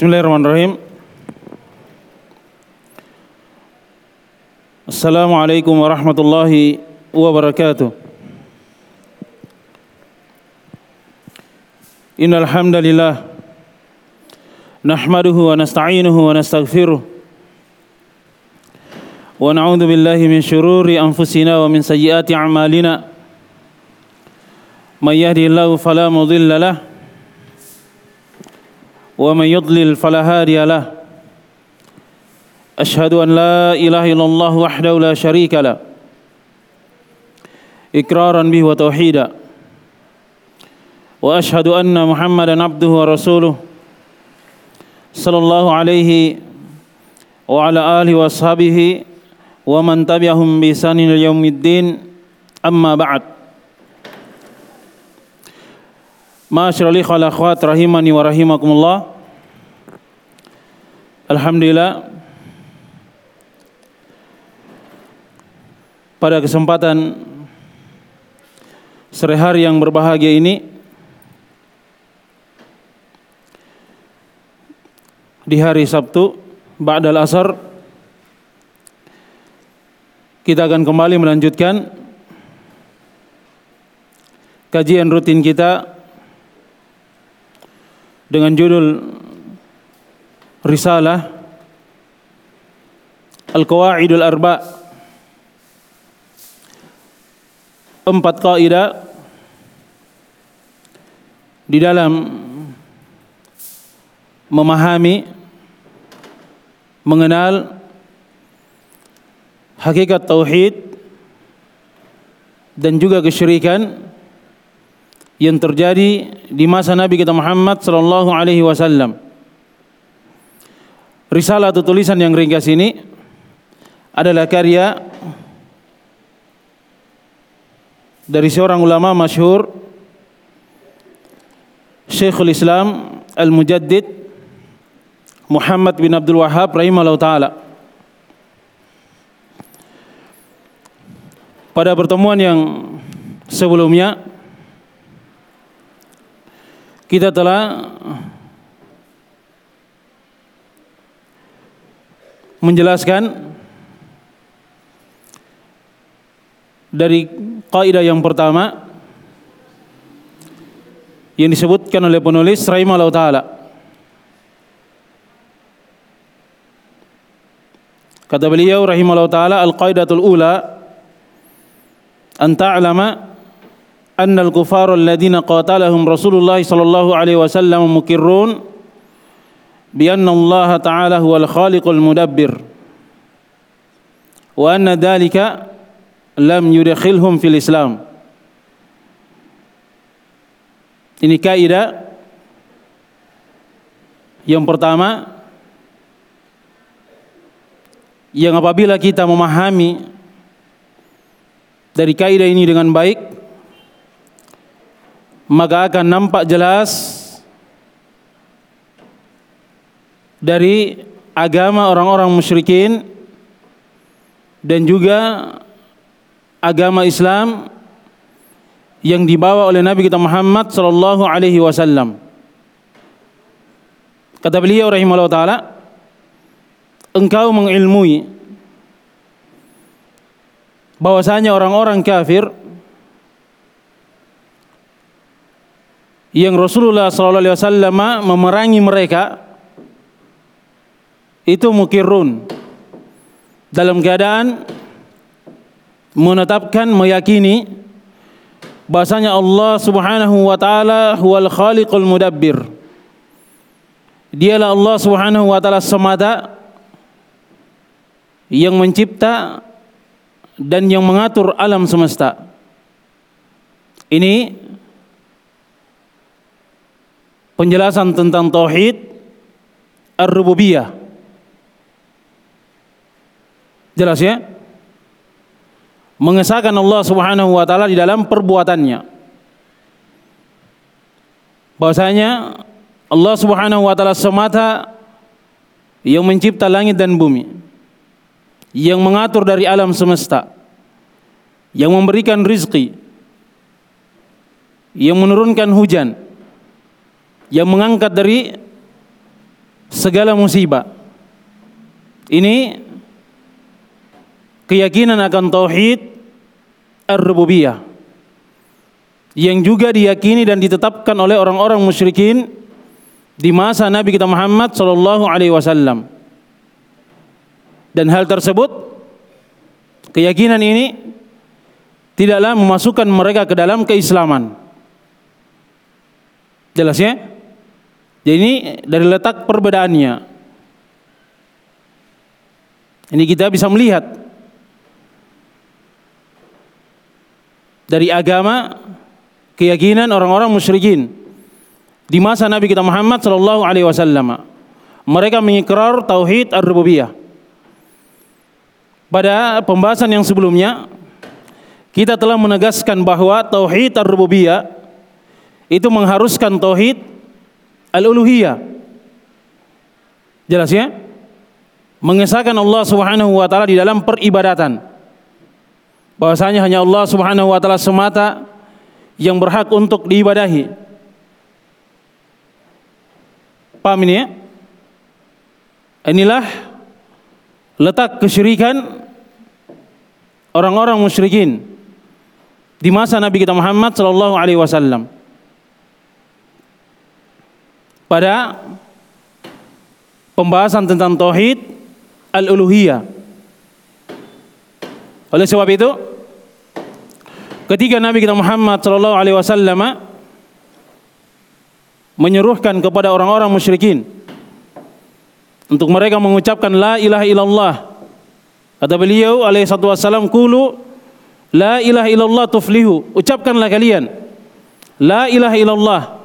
Bismillahirrahmanirrahim. Assalamualaikum warahmatullahi wabarakatuh. Innal hamdalillah nahmaduhu wa nasta'inuhu wa nastaghfiruh wa na'udzu billahi min shururi anfusina wa min sayyiati a'malina. May yahdihillahu fala mudilla lahu ومن يضلل فلا هادي له. أشهد أن لا إله إلا الله وحده لا شريك له. إقرارا به وتوحيدا. وأشهد أن محمدا عبده ورسوله صلى الله عليه وعلى آله وأصحابه ومن تبعهم بإحسان إلى يوم الدين. أما بعد. Masyarul ikhwal akhwat rahimani wa rahimakumullah. Alhamdulillah. Pada kesempatan Sore hari yang berbahagia ini Di hari Sabtu Ba'dal Asar Kita akan kembali melanjutkan Kajian rutin kita dengan judul Risalah Al-Qawaidul Arba. Empat kaidah di dalam memahami mengenal hakikat tauhid dan juga kesyirikan yang terjadi di masa Nabi kita Muhammad sallallahu alaihi wasallam. Risalah atau tulisan yang ringkas ini adalah karya dari seorang ulama masyhur Syekhul Islam Al-Mujaddid Muhammad bin Abdul Wahab rahimahullah taala. Pada pertemuan yang sebelumnya kita telah menjelaskan dari kaidah yang pertama yang disebutkan oleh penulis rahimahullah taala. Kata beliau rahimahullah taala al-qaidatul ula an ta'lama أن الكفار الذين قاتلهم رسول الله صلى الله عليه وسلم مكرون بأن الله تعالى هو الخالق المدبر وأن ذلك لم يدخلهم في الإسلام Ini kaidah yang pertama yang apabila kita memahami dari kaidah ini dengan baik maka akan nampak jelas dari agama orang-orang musyrikin dan juga agama Islam yang dibawa oleh Nabi kita Muhammad sallallahu alaihi wasallam. Kata beliau rahimahullah taala, engkau mengilmui bahwasanya orang-orang kafir yang Rasulullah SAW memerangi mereka itu mukirun. Dalam keadaan menetapkan meyakini bahasanya Allah Subhanahu wa taala huwal khaliqul mudabbir. Dialah Allah Subhanahu wa taala semata yang mencipta dan yang mengatur alam semesta. Ini penjelasan tentang tauhid ar-rububiyah. Jelas ya? Mengesahkan Allah Subhanahu wa taala di dalam perbuatannya. Bahwasanya Allah Subhanahu wa taala semata yang mencipta langit dan bumi. Yang mengatur dari alam semesta. Yang memberikan rizki. Yang menurunkan hujan yang mengangkat dari segala musibah. Ini keyakinan akan tauhid ar-rububiyah yang juga diyakini dan ditetapkan oleh orang-orang musyrikin di masa Nabi kita Muhammad sallallahu alaihi wasallam. Dan hal tersebut keyakinan ini tidaklah memasukkan mereka ke dalam keislaman. Jelas ya? Jadi ini dari letak perbedaannya. Ini kita bisa melihat dari agama keyakinan orang-orang musyrikin di masa Nabi kita Muhammad sallallahu alaihi wasallam. Mereka mengikrar tauhid ar-rububiyah. Pada pembahasan yang sebelumnya kita telah menegaskan bahwa tauhid ar-rububiyah itu mengharuskan tauhid al-uluhiyah. Jelas ya? Mengesahkan Allah Subhanahu wa taala di dalam peribadatan. Bahwasanya hanya Allah Subhanahu wa taala semata yang berhak untuk diibadahi. Paham ini ya? Inilah letak kesyirikan orang-orang musyrikin di masa Nabi kita Muhammad sallallahu alaihi wasallam. Pada pembahasan tentang tauhid al-uluhiyah. Oleh sebab itu, ketika Nabi kita Muhammad sallallahu alaihi wasallam menyerukan kepada orang-orang musyrikin untuk mereka mengucapkan la ilaha illallah. Kata beliau alaihi satu wasallam, "Qulu la ilaha illallah tuflihu." Ucapkanlah kalian la ilaha illallah.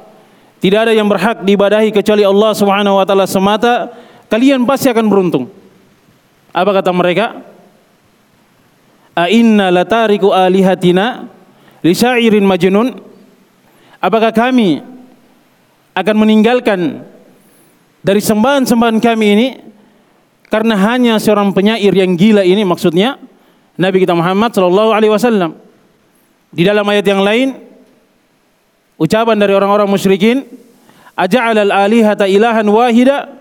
Tidak ada yang berhak diibadahi kecuali Allah Subhanahu wa taala semata. Kalian pasti akan beruntung. Apa kata mereka? A inna latariku alihatina li syairin majnun apakah kami akan meninggalkan dari sembahan-sembahan kami ini karena hanya seorang penyair yang gila ini maksudnya Nabi kita Muhammad sallallahu alaihi wasallam di dalam ayat yang lain ucapan dari orang-orang musyrikin aja'al al-alihata ilahan wahida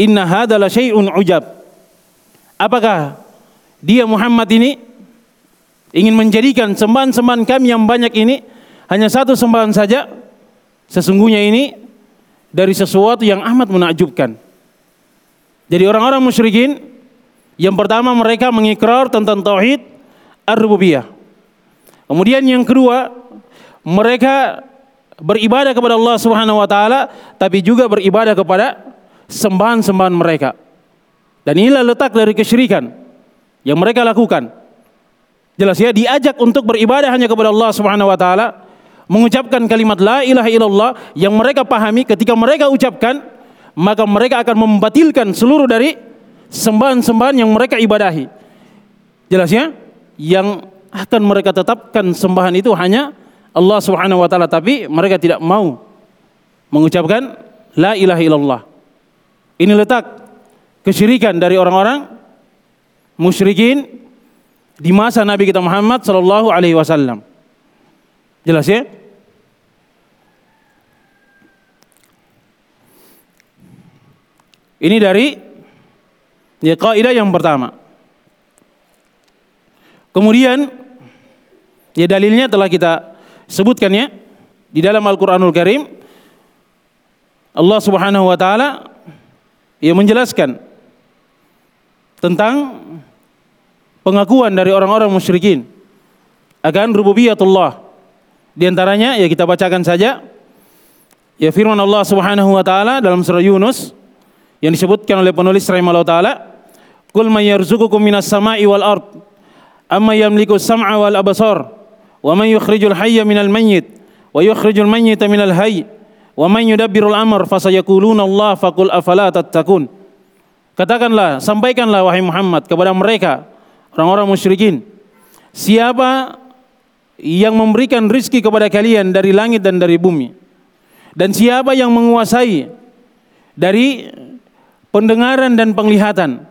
inna hadza la syai'un ujab apakah dia Muhammad ini ingin menjadikan sembahan-sembahan kami yang banyak ini hanya satu sembahan saja, sesungguhnya ini dari sesuatu yang amat menakjubkan. Jadi orang-orang musyrikin yang pertama mereka mengikrar tentang tauhid ar-rububiyah. Kemudian yang kedua, mereka beribadah kepada Allah Subhanahu wa taala tapi juga beribadah kepada sembahan-sembahan mereka. Dan inilah letak dari kesyirikan yang mereka lakukan. Jelas ya, diajak untuk beribadah hanya kepada Allah Subhanahu wa taala, mengucapkan kalimat la ilaha illallah yang mereka pahami ketika mereka ucapkan, maka mereka akan membatilkan seluruh dari sembahan-sembahan yang mereka ibadahi. Jelas ya? Yang akan mereka tetapkan sembahan itu hanya Allah Subhanahu wa taala, tapi mereka tidak mau mengucapkan la ilaha illallah. Ini letak kesyirikan dari orang-orang musyrikin di masa Nabi kita Muhammad sallallahu alaihi wasallam. Jelas ya? Ini dari ya kaidah yang pertama. Kemudian ya dalilnya telah kita sebutkan ya di dalam Al-Qur'anul Karim Allah Subhanahu wa taala ia menjelaskan tentang pengakuan dari orang-orang musyrikin akan rububiyatullah. Di antaranya ya kita bacakan saja ya firman Allah Subhanahu wa taala dalam surah Yunus yang disebutkan oleh penulis rahimahullah taala, "Qul may yarzuqukum minas sama'i wal ard, amma yamliku sam'a wal absar, wa man yukhrijul hayya minal mayyit, wa yukhrijul mayyita minal hayy, wa man yudabbirul amr fasayaquluna Allah afala tattaqun." Katakanlah, sampaikanlah wahai Muhammad kepada mereka orang-orang musyrikin. Siapa yang memberikan rizki kepada kalian dari langit dan dari bumi? Dan siapa yang menguasai dari pendengaran dan penglihatan?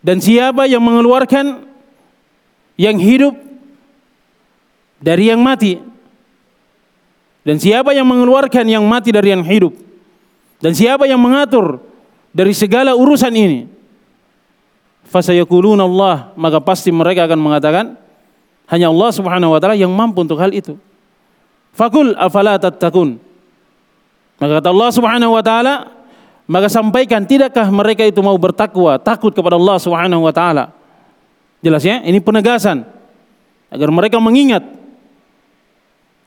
Dan siapa yang mengeluarkan yang hidup dari yang mati? Dan siapa yang mengeluarkan yang mati dari yang hidup? Dan siapa yang mengatur dari segala urusan ini? Fasayakuluna Allah, maka pasti mereka akan mengatakan hanya Allah Subhanahu wa taala yang mampu untuk hal itu. Fakul afala tattaqun. Maka kata Allah Subhanahu wa taala, maka sampaikan tidakkah mereka itu mau bertakwa, takut kepada Allah Subhanahu wa taala? Jelas ya, ini penegasan agar mereka mengingat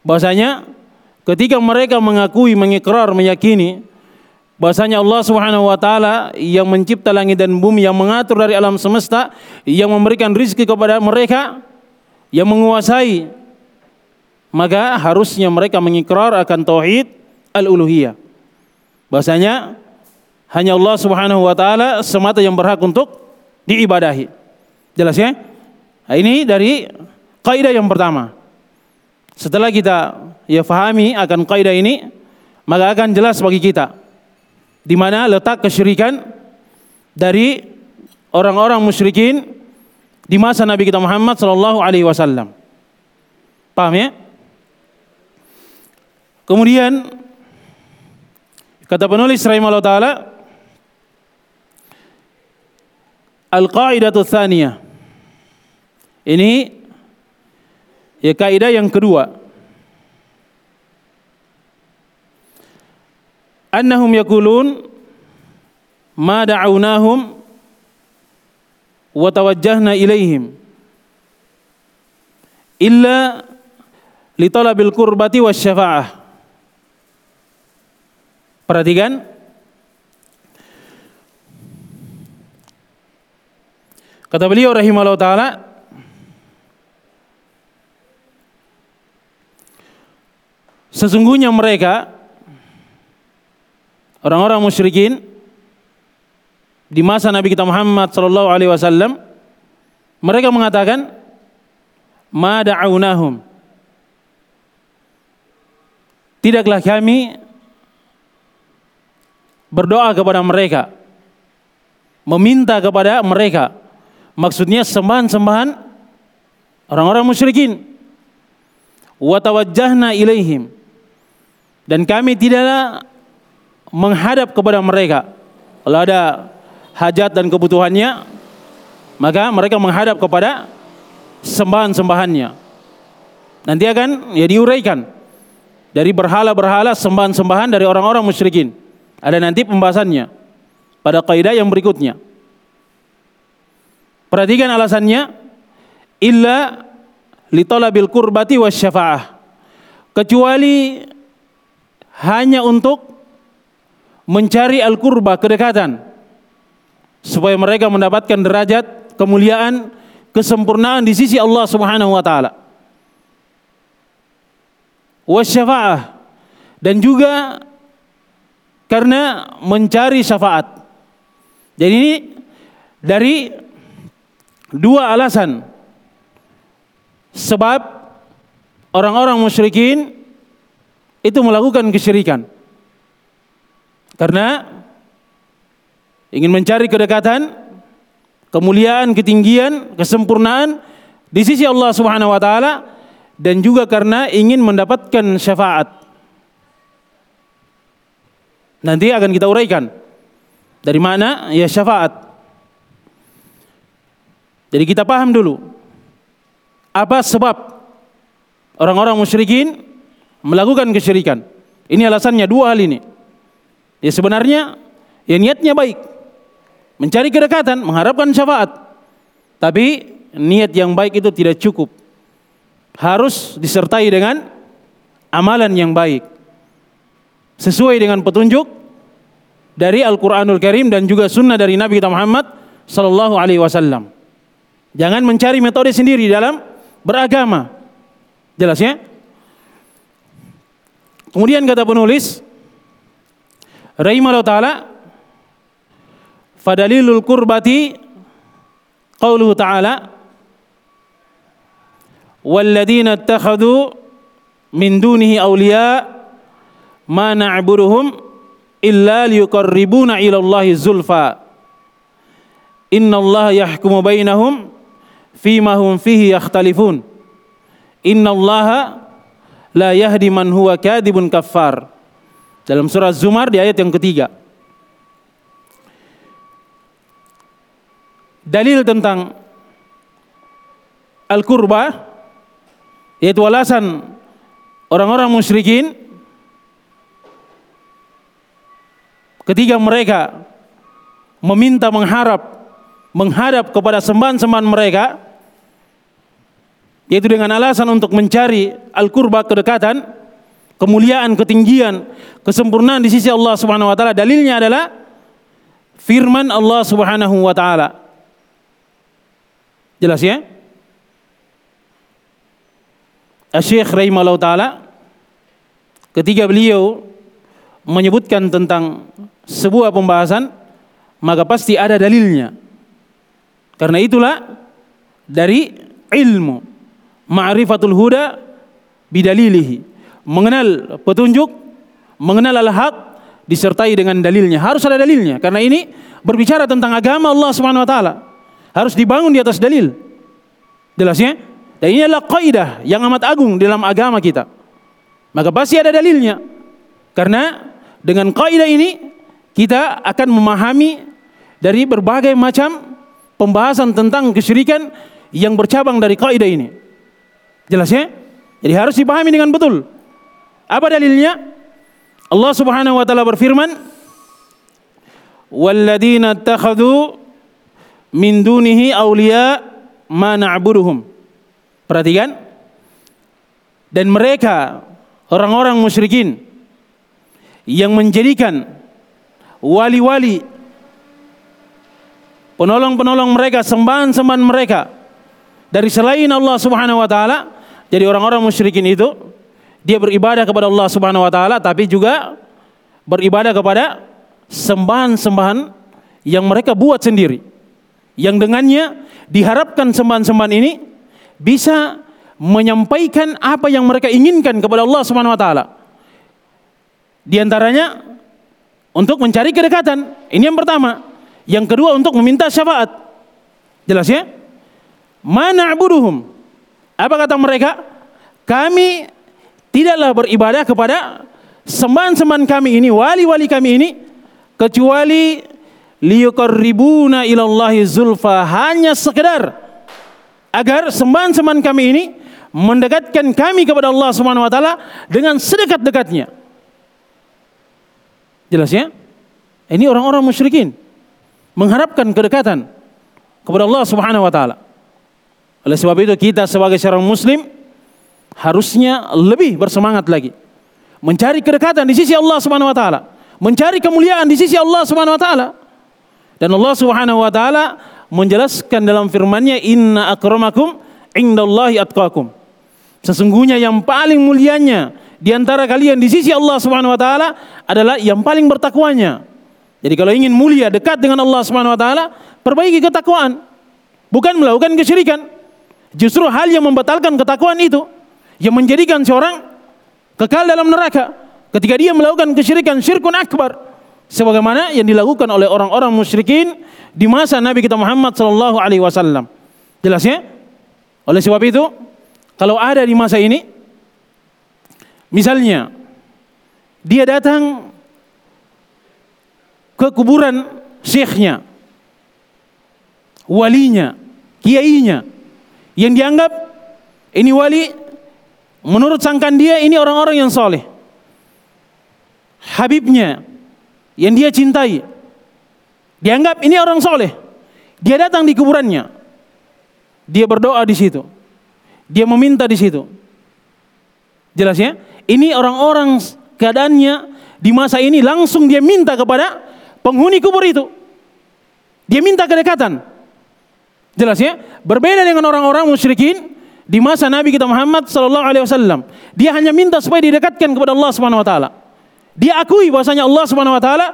bahwasanya ketika mereka mengakui, mengikrar, meyakini bahwasanya Allah Subhanahu wa taala yang mencipta langit dan bumi, yang mengatur dari alam semesta, yang memberikan rizki kepada mereka, yang menguasai maka harusnya mereka mengikrar akan tauhid al-uluhiyah. Bahasanya hanya Allah Subhanahu wa taala semata yang berhak untuk diibadahi. Jelas ya? Nah, ini dari kaidah yang pertama. Setelah kita ya fahami akan kaidah ini, maka akan jelas bagi kita di mana letak kesyirikan dari orang-orang musyrikin di masa Nabi kita Muhammad sallallahu alaihi wasallam. Paham ya? Kemudian kata penulis rahimahullah taala Al-qaidatu tsaniyah. Ini ya kaidah yang kedua. annahum yakulun ma da'awnahum wa tawajjahna ilaihim illa li talabil qurbati wasyafa'ah perhatikan kata beliau rahimahullah taala sesungguhnya mereka orang-orang musyrikin di masa Nabi kita Muhammad sallallahu alaihi wasallam mereka mengatakan ma da'awnahum. Tidaklah kami berdoa kepada mereka meminta kepada mereka maksudnya sembahan-sembahan orang-orang musyrikin wa tawajjahna ilaihim dan kami tidaklah menghadap kepada mereka. Kalau ada hajat dan kebutuhannya, maka mereka menghadap kepada sembahan-sembahannya. Nanti akan ya diuraikan dari berhala-berhala sembahan-sembahan dari orang-orang musyrikin. Ada nanti pembahasannya pada kaidah yang berikutnya. Perhatikan alasannya illa litolabil kurbati wasyafaah. Kecuali hanya untuk mencari al-qurba kedekatan supaya mereka mendapatkan derajat kemuliaan kesempurnaan di sisi Allah Subhanahu wa taala. Wasyafaah dan juga karena mencari syafaat. Jadi ini dari dua alasan. Sebab orang-orang musyrikin itu melakukan kesyirikan. Karena ingin mencari kedekatan, kemuliaan, ketinggian, kesempurnaan di sisi Allah Subhanahu wa taala dan juga karena ingin mendapatkan syafaat. Nanti akan kita uraikan dari mana ya syafaat. Jadi kita paham dulu apa sebab orang-orang musyrikin melakukan kesyirikan. Ini alasannya dua hal ini. Ya sebenarnya ya niatnya baik. Mencari kedekatan, mengharapkan syafaat. Tapi niat yang baik itu tidak cukup. Harus disertai dengan amalan yang baik. Sesuai dengan petunjuk dari Al-Qur'anul Karim dan juga sunnah dari Nabi kita Muhammad sallallahu alaihi wasallam. Jangan mencari metode sendiri dalam beragama. Jelas ya? Kemudian kata penulis, rahimahullah taala fadalilul kurbati qauluhu ta'ala walladzina ittakhadhu min dunihi awliya ma na'buduhum illa liyuqarribuna ila Allahi zulfa innallaha yahkumu bainahum fima hum fihi yakhtalifun innallaha la yahdi man huwa kadibun kafar. Dalam surah Zumar di ayat yang ketiga. Dalil tentang al-qurba yaitu alasan orang-orang musyrikin ketika mereka meminta mengharap menghadap kepada sembahan-sembahan mereka yaitu dengan alasan untuk mencari al-qurba kedekatan kemuliaan ketinggian kesempurnaan di sisi Allah Subhanahu wa taala. Dalilnya adalah firman Allah Subhanahu wa taala. Jelas ya? Syekh rahimahullah taala ketika beliau menyebutkan tentang sebuah pembahasan maka pasti ada dalilnya. Karena itulah dari ilmu ma'rifatul huda bidalilihi. Mengenal petunjuk, mengenal al-haq disertai dengan dalilnya. Harus ada dalilnya karena ini berbicara tentang agama Allah Subhanahu wa taala. Harus dibangun di atas dalil. Jelas ya? Dan ini adalah kaidah yang amat agung dalam agama kita. Maka pasti ada dalilnya. Karena dengan kaidah ini kita akan memahami dari berbagai macam pembahasan tentang kesyirikan yang bercabang dari kaidah ini. Jelas ya? Jadi harus dipahami dengan betul. Apa dalilnya? Allah Subhanahu wa taala berfirman, "Walladzina ittakhadhu min dunihi awliya ma na'buduhum." Perhatikan. Dan mereka orang-orang musyrikin yang menjadikan wali-wali penolong-penolong mereka, sembahan-sembahan mereka dari selain Allah Subhanahu wa taala. Jadi orang-orang musyrikin itu dia beribadah kepada Allah Subhanahu wa taala tapi juga beribadah kepada sembahan-sembahan yang mereka buat sendiri. Yang dengannya diharapkan sembahan-sembahan ini bisa menyampaikan apa yang mereka inginkan kepada Allah Subhanahu wa taala. Di antaranya untuk mencari kedekatan. Ini yang pertama. Yang kedua untuk meminta syafaat. Jelas ya? Mana abuduhum? Apa kata mereka? Kami tidaklah beribadah kepada sembahan-sembahan kami ini, wali-wali kami ini kecuali liyuqarribuna ilallahi zulfa hanya sekedar agar sembahan-sembahan kami ini mendekatkan kami kepada Allah Subhanahu wa taala dengan sedekat-dekatnya. Jelas ya? Ini orang-orang musyrikin mengharapkan kedekatan kepada Allah Subhanahu wa taala. Oleh sebab itu kita sebagai seorang muslim harusnya lebih bersemangat lagi mencari kedekatan di sisi Allah Subhanahu wa taala, mencari kemuliaan di sisi Allah Subhanahu wa taala. Dan Allah Subhanahu wa taala menjelaskan dalam firman-Nya inna akramakum indallahi atqakum. Sesungguhnya yang paling mulianya di antara kalian di sisi Allah Subhanahu wa taala adalah yang paling bertakwanya. Jadi kalau ingin mulia dekat dengan Allah Subhanahu wa taala, perbaiki ketakwaan. Bukan melakukan kesyirikan. Justru hal yang membatalkan ketakwaan itu yang menjadikan seorang kekal dalam neraka ketika dia melakukan kesyirikan syirkun akbar sebagaimana yang dilakukan oleh orang-orang musyrikin di masa Nabi kita Muhammad sallallahu alaihi wasallam. Jelas ya? Oleh sebab itu, kalau ada di masa ini misalnya dia datang ke kuburan syekhnya, walinya, kiainya yang dianggap ini wali menurut sangkan dia ini orang-orang yang soleh. Habibnya yang dia cintai. Dianggap ini orang soleh. Dia datang di kuburannya. Dia berdoa di situ. Dia meminta di situ. Jelas ya? Ini orang-orang keadaannya di masa ini langsung dia minta kepada penghuni kubur itu. Dia minta kedekatan. Jelas ya? Berbeda dengan orang-orang musyrikin di masa Nabi kita Muhammad sallallahu alaihi wasallam. Dia hanya minta supaya didekatkan kepada Allah Subhanahu wa taala. Dia akui bahwasanya Allah Subhanahu wa taala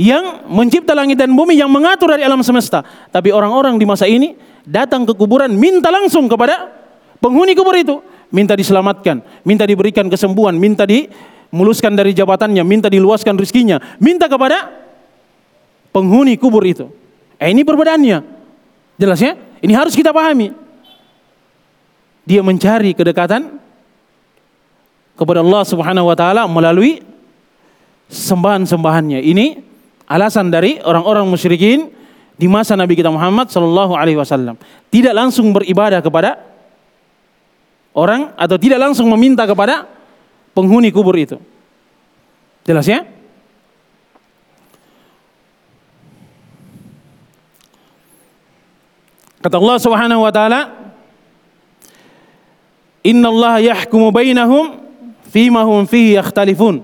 yang mencipta langit dan bumi yang mengatur dari alam semesta. Tapi orang-orang di masa ini datang ke kuburan minta langsung kepada penghuni kubur itu, minta diselamatkan, minta diberikan kesembuhan, minta dimuluskan dari jabatannya, minta diluaskan rizkinya, minta kepada penghuni kubur itu. Eh ini perbedaannya. Jelas ya? Ini harus kita pahami. Dia mencari kedekatan kepada Allah Subhanahu wa taala melalui sembahan-sembahannya. Ini alasan dari orang-orang musyrikin di masa Nabi kita Muhammad sallallahu alaihi wasallam. Tidak langsung beribadah kepada orang atau tidak langsung meminta kepada penghuni kubur itu. Jelas ya? Kata Allah Subhanahu wa taala, "Inna Allah yahkumu bainahum fima hum fihi yakhtalifun."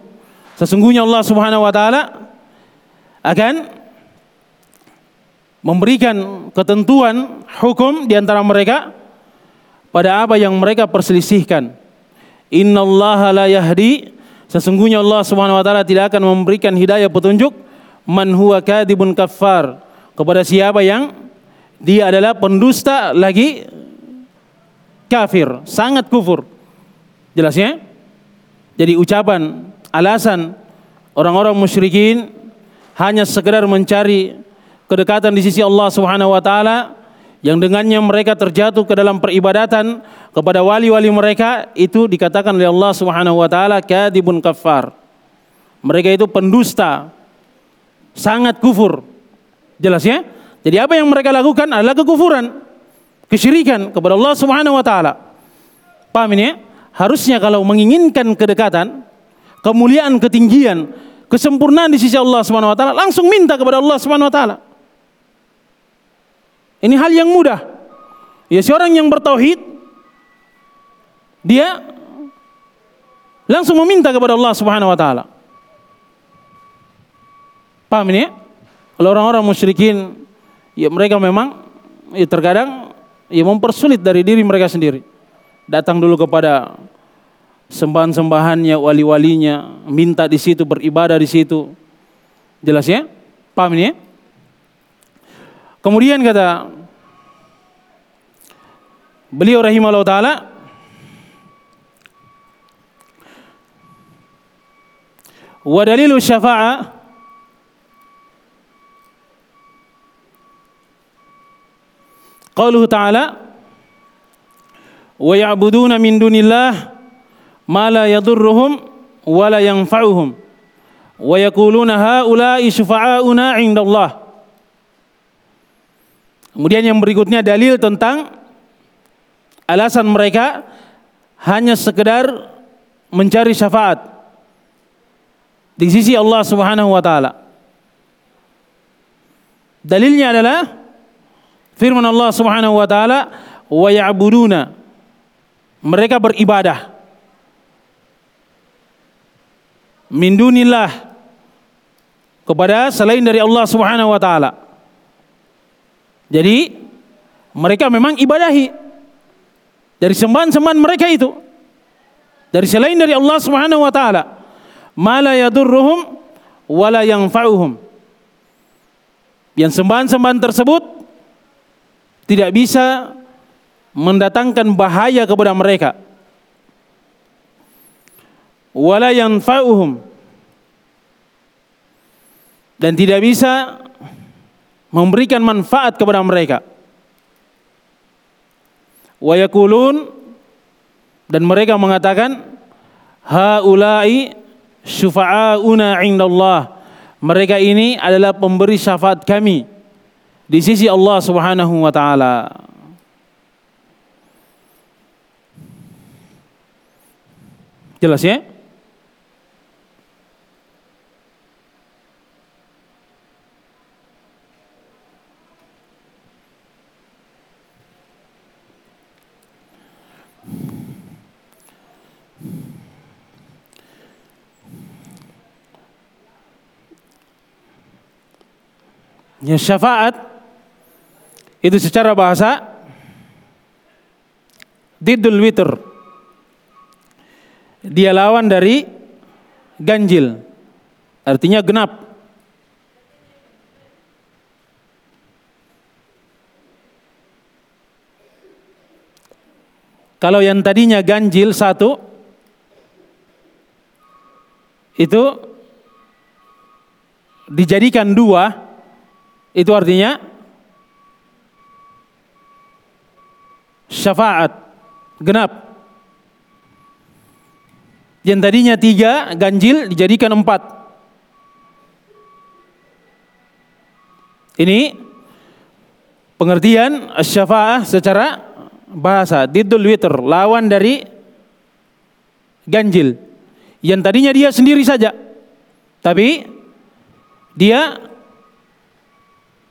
Sesungguhnya Allah Subhanahu wa taala akan memberikan ketentuan hukum di antara mereka pada apa yang mereka perselisihkan. Innallaha la yahdi sesungguhnya Allah Subhanahu wa taala tidak akan memberikan hidayah petunjuk man huwa kadibun kafar kepada siapa yang dia adalah pendusta lagi kafir, sangat kufur. Jelasnya? Jadi ucapan, alasan orang-orang musyrikin hanya sekedar mencari kedekatan di sisi Allah Subhanahu wa taala yang dengannya mereka terjatuh ke dalam peribadatan kepada wali-wali mereka itu dikatakan oleh Allah Subhanahu wa taala kadibun kafar. Mereka itu pendusta, sangat kufur. Jelas ya? Jadi apa yang mereka lakukan adalah kekufuran, kesyirikan kepada Allah Subhanahu wa taala. Paham ini ya? Harusnya kalau menginginkan kedekatan, kemuliaan, ketinggian, kesempurnaan di sisi Allah Subhanahu wa taala, langsung minta kepada Allah Subhanahu wa taala. Ini hal yang mudah. Ya seorang yang bertauhid dia langsung meminta kepada Allah Subhanahu wa taala. Paham ini ya? Kalau orang-orang musyrikin ya mereka memang ya terkadang ya mempersulit dari diri mereka sendiri. Datang dulu kepada sembahan-sembahannya, wali-walinya, minta di situ, beribadah di situ. Jelas ya? Paham ini ya? Kemudian kata beliau rahimahullah taala wa dalilu syafa'ah Qauluhu ta'ala wa ya'buduna min dunillah ma la yadurruhum wa la yanfa'uhum wa yaquluna haula'i syufa'auna 'indallah. Kemudian yang berikutnya dalil tentang alasan mereka hanya sekedar mencari syafaat di sisi Allah Subhanahu wa taala. Dalilnya adalah Firman Allah Subhanahu wa taala, "Wa ya'buduna." Mereka beribadah min dunillah kepada selain dari Allah Subhanahu wa taala. Jadi mereka memang ibadahi dari sembahan-sembahan mereka itu dari selain dari Allah Subhanahu wa taala. Mala yadurruhum wala yanfa'uhum. Yang sembahan-sembahan tersebut tidak bisa mendatangkan bahaya kepada mereka. Wala yanfa'uhum dan tidak bisa memberikan manfaat kepada mereka. Wa yakulun dan mereka mengatakan haula'i syufa'auna 'indallah. Mereka ini adalah pemberi syafaat kami di sisi Allah Subhanahu wa taala. Jelas ya? Ya syafaat itu secara bahasa didul witr. Dia lawan dari ganjil. Artinya genap. Kalau yang tadinya ganjil satu, itu dijadikan dua, itu artinya syafaat genap Yang tadinya tiga ganjil dijadikan empat. Ini pengertian syafaah secara bahasa. Didul witr, lawan dari ganjil. Yang tadinya dia sendiri saja. Tapi dia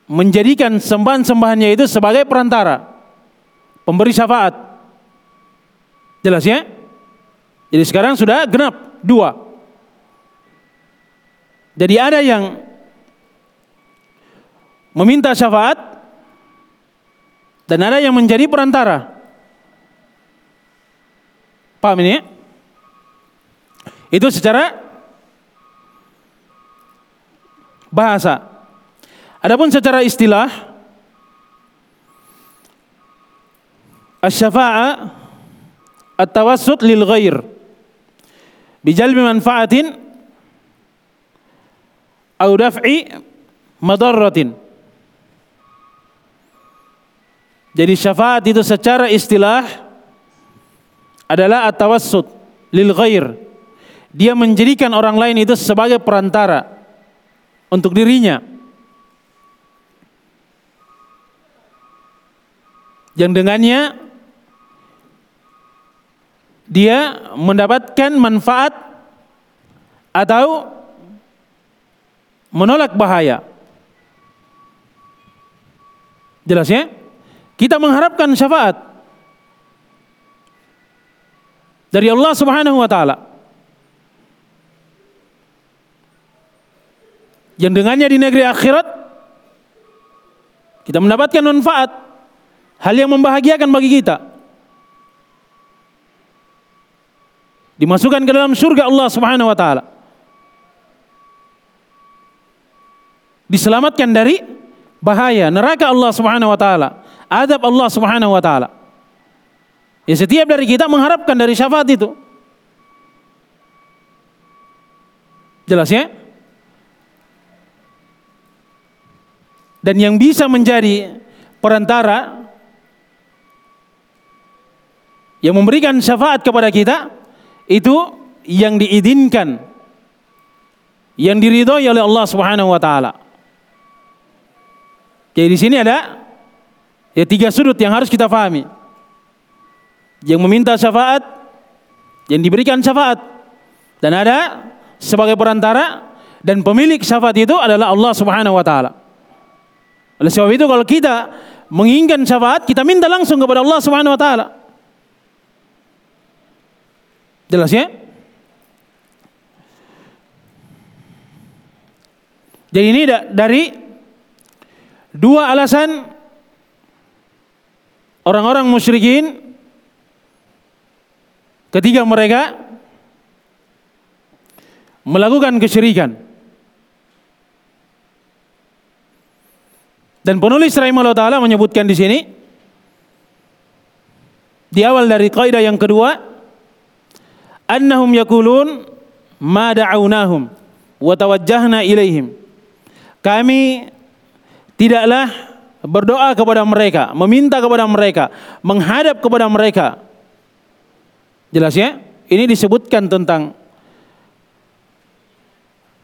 menjadikan sembahan-sembahannya itu sebagai perantara. Pemberi syafaat. Jelas ya? Jadi sekarang sudah genap dua. Jadi ada yang meminta syafaat dan ada yang menjadi perantara. Paham ini ya? Itu secara bahasa. Adapun secara istilah asy-syafa'a at-tawassut lil ghair bijalbi manfaatin au daf'i madarratin. Jadi syafaat itu secara istilah adalah at-tawassut lil ghair. Dia menjadikan orang lain itu sebagai perantara untuk dirinya. Yang dengannya dia mendapatkan manfaat atau menolak bahaya. Jelas ya? Kita mengharapkan syafaat dari Allah Subhanahu wa taala. Yang dengannya di negeri akhirat kita mendapatkan manfaat hal yang membahagiakan bagi kita. Dimasukkan ke dalam surga Allah Subhanahu wa taala. Diselamatkan dari bahaya neraka Allah Subhanahu wa taala, adab Allah Subhanahu wa taala. Ya setiap dari kita mengharapkan dari syafaat itu. Jelas ya? Dan yang bisa menjadi perantara yang memberikan syafaat kepada kita itu yang diizinkan yang diridhoi oleh Allah Subhanahu wa taala. Jadi di sini ada ya tiga sudut yang harus kita pahami. Yang meminta syafaat, yang diberikan syafaat dan ada sebagai perantara dan pemilik syafaat itu adalah Allah Subhanahu wa taala. Oleh sebab itu kalau kita menginginkan syafaat, kita minta langsung kepada Allah Subhanahu wa taala. Jelas ya? Jadi ini dari dua alasan orang-orang musyrikin ketika mereka melakukan kesyirikan. Dan penulis rahimahullah taala menyebutkan di sini di awal dari kaidah yang kedua annahum yakulun ma da'awnahum wa tawajjahna ilaihim. Kami tidaklah berdoa kepada mereka, meminta kepada mereka, menghadap kepada mereka. Jelas ya? Ini disebutkan tentang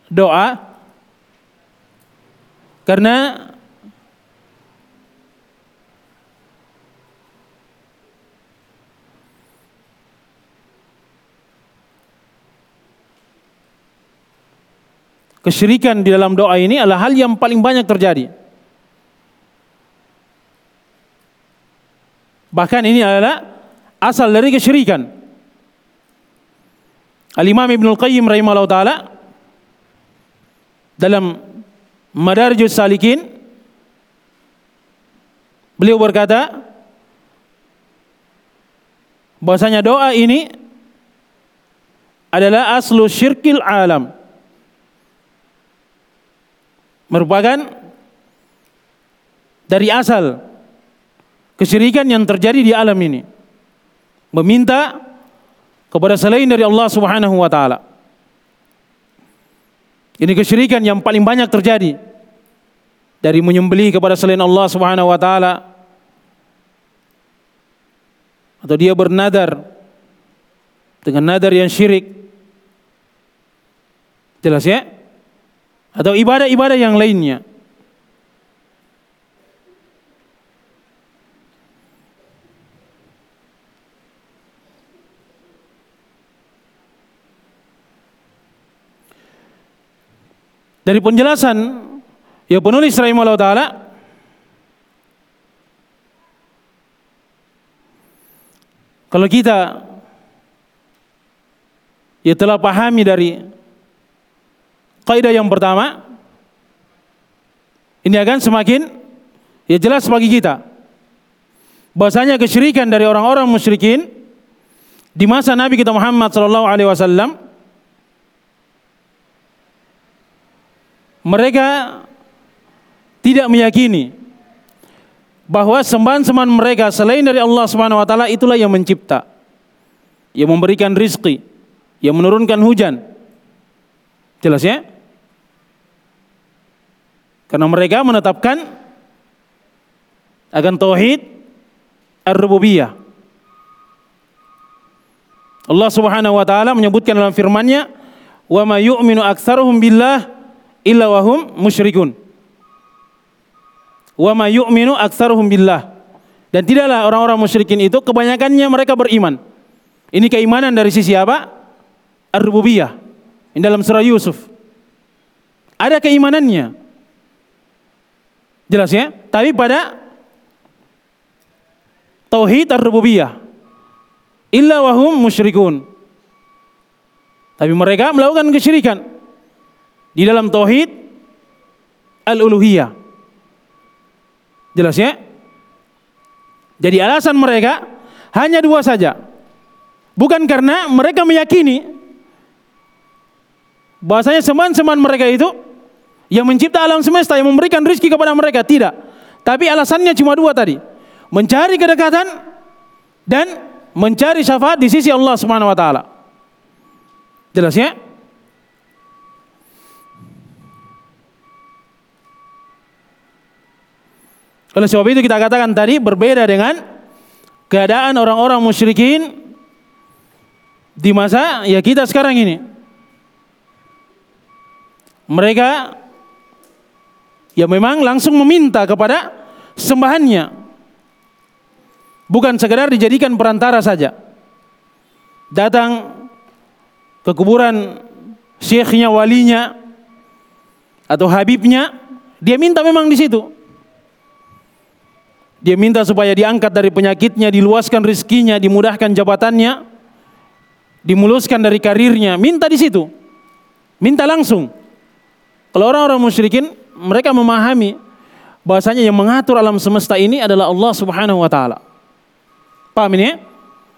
doa karena kesyirikan di dalam doa ini adalah hal yang paling banyak terjadi. Bahkan ini adalah asal dari kesyirikan. Al-Imam Ibn Al-Qayyim rahimahullah ta'ala dalam Madarijus Salikin beliau berkata bahwasanya doa ini adalah aslu syirkil alam merupakan dari asal kesyirikan yang terjadi di alam ini. Meminta kepada selain dari Allah Subhanahu wa taala. Ini kesyirikan yang paling banyak terjadi dari menyembelih kepada selain Allah Subhanahu wa taala atau dia bernadar dengan nadar yang syirik Jelas ya? Atau ibadah-ibadah yang lainnya. Dari penjelasan ya penulis rahimahullah taala kalau kita ya telah pahami dari kaidah yang pertama ini akan semakin ya jelas bagi kita bahasanya kesyirikan dari orang-orang musyrikin di masa Nabi kita Muhammad sallallahu alaihi wasallam mereka tidak meyakini bahwa sembahan-sembahan mereka selain dari Allah Subhanahu wa taala itulah yang mencipta, yang memberikan rizki, yang menurunkan hujan. Jelas ya? Karena mereka menetapkan akan tauhid ar-rububiyah. Allah Subhanahu wa taala menyebutkan dalam firman-Nya, "Wa ma yu'minu aktsaruhum billah illa wahum musyrikun. Wa ma yu'minu aktsaruhum billah. Dan tidaklah orang-orang musyrikin itu kebanyakannya mereka beriman. Ini keimanan dari sisi apa? Ar-rububiyah. Ini dalam surah Yusuf. Ada keimanannya. Jelas ya? Tapi pada tauhid ar-rububiyah illa wahum musyrikun. Tapi mereka melakukan kesyirikan di dalam tauhid al-uluhiyah. Jelas ya? Jadi alasan mereka hanya dua saja. Bukan karena mereka meyakini bahasanya seman-seman mereka itu yang mencipta alam semesta yang memberikan rizki kepada mereka tidak. Tapi alasannya cuma dua tadi. Mencari kedekatan dan mencari syafaat di sisi Allah Subhanahu wa taala. Jelas ya? Oleh sebab itu kita katakan tadi berbeda dengan keadaan orang-orang musyrikin di masa ya kita sekarang ini. Mereka ya memang langsung meminta kepada sembahannya. Bukan sekedar dijadikan perantara saja. Datang ke kuburan syekhnya, walinya atau habibnya, dia minta memang di situ. Dia minta supaya diangkat dari penyakitnya, diluaskan rizkinya, dimudahkan jabatannya, dimuluskan dari karirnya. Minta di situ. Minta langsung. Kalau orang-orang musyrikin, mereka memahami bahasanya yang mengatur alam semesta ini adalah Allah Subhanahu wa taala. Paham ini?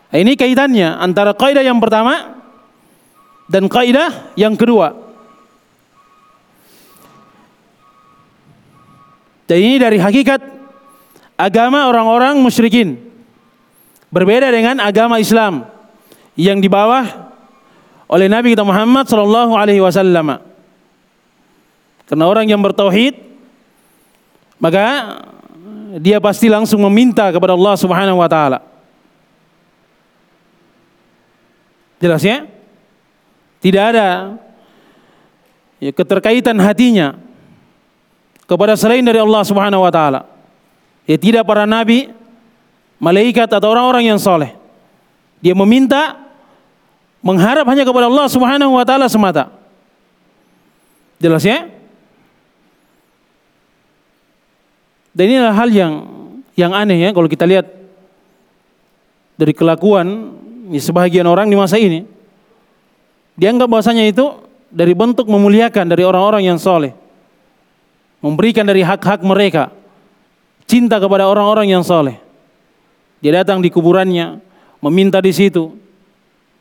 Nah, ini kaitannya antara kaidah yang pertama dan kaidah yang kedua. Dan ini dari hakikat agama orang-orang musyrikin. Berbeda dengan agama Islam yang di bawah oleh Nabi kita Muhammad sallallahu alaihi wasallam. Karena orang yang bertauhid maka dia pasti langsung meminta kepada Allah Subhanahu wa taala. Jelas ya? Tidak ada ya, keterkaitan hatinya kepada selain dari Allah Subhanahu wa taala. Ya tidak para nabi, malaikat atau orang-orang yang soleh. Dia meminta, mengharap hanya kepada Allah Subhanahu wa taala semata. Jelas ya? Dan inilah hal yang yang aneh ya kalau kita lihat dari kelakuan ya, sebahagian orang di masa ini. Dianggap bahwasanya itu dari bentuk memuliakan dari orang-orang yang soleh. Memberikan dari hak-hak mereka cinta kepada orang-orang yang soleh. Dia datang di kuburannya, meminta di situ.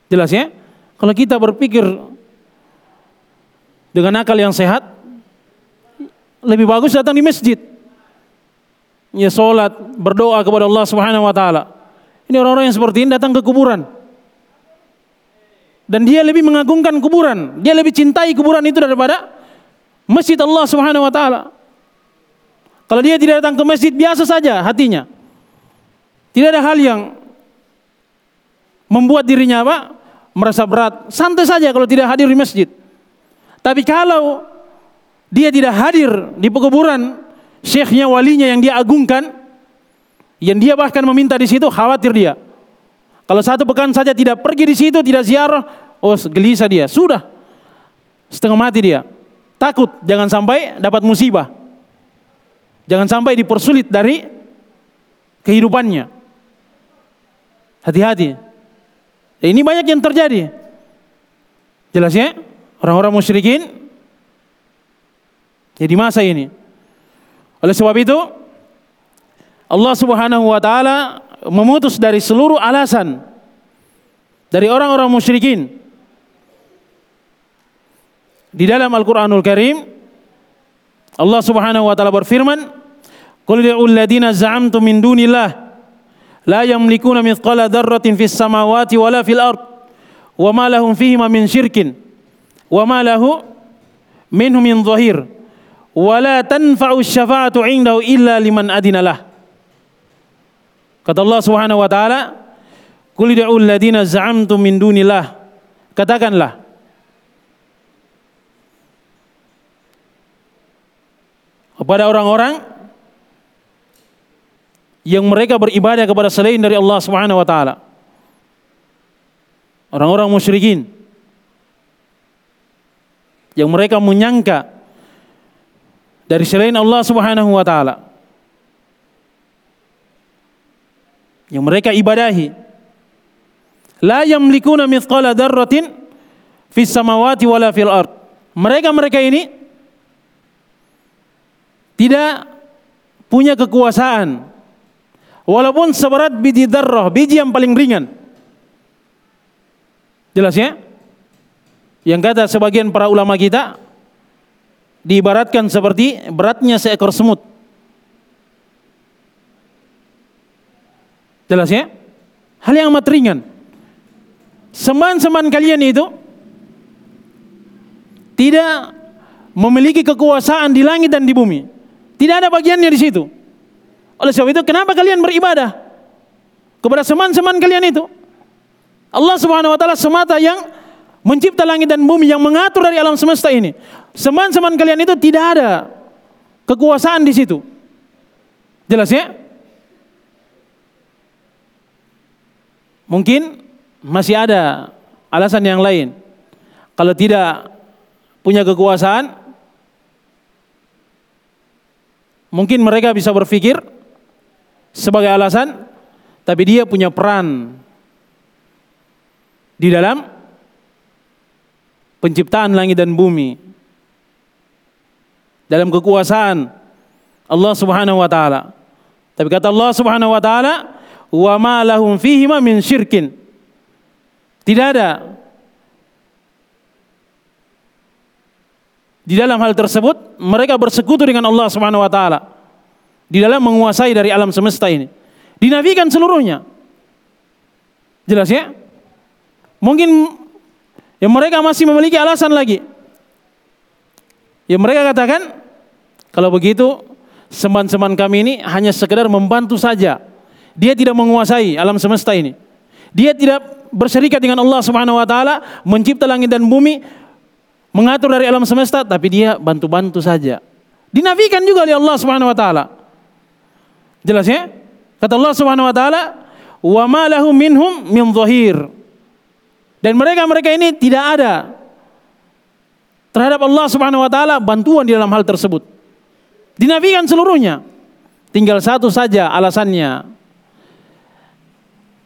Jelas ya? Kalau kita berpikir dengan akal yang sehat, lebih bagus datang di masjid. Ya sholat, berdoa kepada Allah Subhanahu Wa Taala. Ini orang-orang yang seperti ini datang ke kuburan. Dan dia lebih mengagungkan kuburan. Dia lebih cintai kuburan itu daripada masjid Allah Subhanahu Wa Taala. Kalau dia tidak datang ke masjid biasa saja hatinya. Tidak ada hal yang membuat dirinya apa? merasa berat. Santai saja kalau tidak hadir di masjid. Tapi kalau dia tidak hadir di pekuburan syekhnya walinya yang dia agungkan, yang dia bahkan meminta di situ, khawatir dia. Kalau satu pekan saja tidak pergi di situ, tidak ziarah, oh gelisah dia. Sudah, setengah mati dia. Takut jangan sampai dapat musibah. Jangan sampai dipersulit dari kehidupannya. Hati-hati. Ini banyak yang terjadi. Jelas ya? Orang-orang musyrikin jadi masa ini. Oleh sebab itu Allah Subhanahu wa taala memutus dari seluruh alasan dari orang-orang musyrikin di dalam Al-Qur'anul Karim Allah Subhanahu wa taala berfirman Qul ladina za'amtum min dunillah la yamlikuna mithqala dzarratin fis samawati wala fil ard wa ma lahum fihima min syirkin wa ma lahu minhum min dhahir wa la tanfa'u syafa'atu 'indahu illa liman adina lah Kata Allah Subhanahu wa taala, "Qul ud'ul ladina za'amtum min dunillah." Katakanlah kepada orang-orang yang mereka beribadah kepada selain dari Allah Subhanahu wa taala. Orang-orang musyrikin yang mereka menyangka dari selain Allah Subhanahu wa taala. Yang mereka ibadahi. La yamlikuna mithqala dzarratin fis samawati wala fil ard. Mereka-mereka ini tidak punya kekuasaan. Walaupun seberat biji darrah biji yang paling ringan. Jelas ya? Yang kata sebagian para ulama kita diibaratkan seperti beratnya seekor semut Jelas ya? Hal yang amat ringan. Seman-seman kalian itu tidak memiliki kekuasaan di langit dan di bumi. Tidak ada bagiannya di situ. Oleh sebab itu, kenapa kalian beribadah kepada seman-seman kalian itu? Allah Subhanahu wa taala semata yang mencipta langit dan bumi yang mengatur dari alam semesta ini. Seman-seman kalian itu tidak ada kekuasaan di situ. Jelas ya? Mungkin masih ada alasan yang lain. Kalau tidak punya kekuasaan, mungkin mereka bisa berpikir sebagai alasan, tapi dia punya peran di dalam penciptaan langit dan bumi. Dalam kekuasaan Allah Subhanahu wa taala. Tapi kata Allah Subhanahu wa taala, wa ma lahum fihi min syirkin. Tidak ada di dalam hal tersebut mereka bersekutu dengan Allah Subhanahu wa taala di dalam menguasai dari alam semesta ini. Dinafikan seluruhnya. Jelas ya? Mungkin yang mereka masih memiliki alasan lagi. Yang mereka katakan kalau begitu seman-seman kami ini hanya sekedar membantu saja dia tidak menguasai alam semesta ini. Dia tidak berserikat dengan Allah Subhanahu wa taala mencipta langit dan bumi, mengatur dari alam semesta tapi dia bantu-bantu saja. Dinafikan juga oleh Allah Subhanahu wa taala. Jelas ya? Kata Allah Subhanahu wa taala, "Wa ma lahum minhum min dhahir." Dan mereka-mereka ini tidak ada terhadap Allah Subhanahu wa taala bantuan di dalam hal tersebut. Dinafikan seluruhnya. Tinggal satu saja alasannya.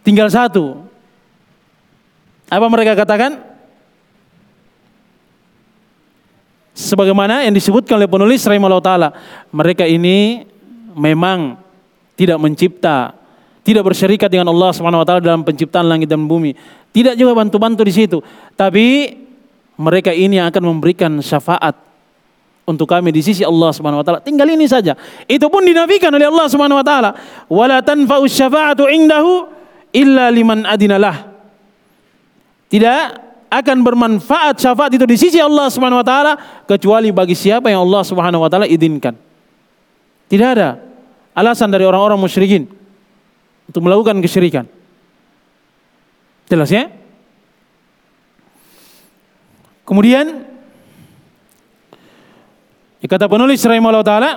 Tinggal satu. Apa mereka katakan? Sebagaimana yang disebutkan oleh penulis rahimahullah taala, mereka ini memang tidak mencipta, tidak bersyarikat dengan Allah Subhanahu wa taala dalam penciptaan langit dan bumi. Tidak juga bantu-bantu di situ, tapi mereka ini yang akan memberikan syafaat untuk kami di sisi Allah Subhanahu wa taala. Tinggal ini saja. Itu pun dinafikan oleh Allah Subhanahu wa taala. Wala tanfa'u syafa'atu indahu illa liman adinalah. Tidak akan bermanfaat syafaat itu di sisi Allah Subhanahu wa taala kecuali bagi siapa yang Allah Subhanahu wa taala izinkan. Tidak ada alasan dari orang-orang musyrikin untuk melakukan kesyirikan. Jelas ya? Kemudian Kata penulis rahimahullah taala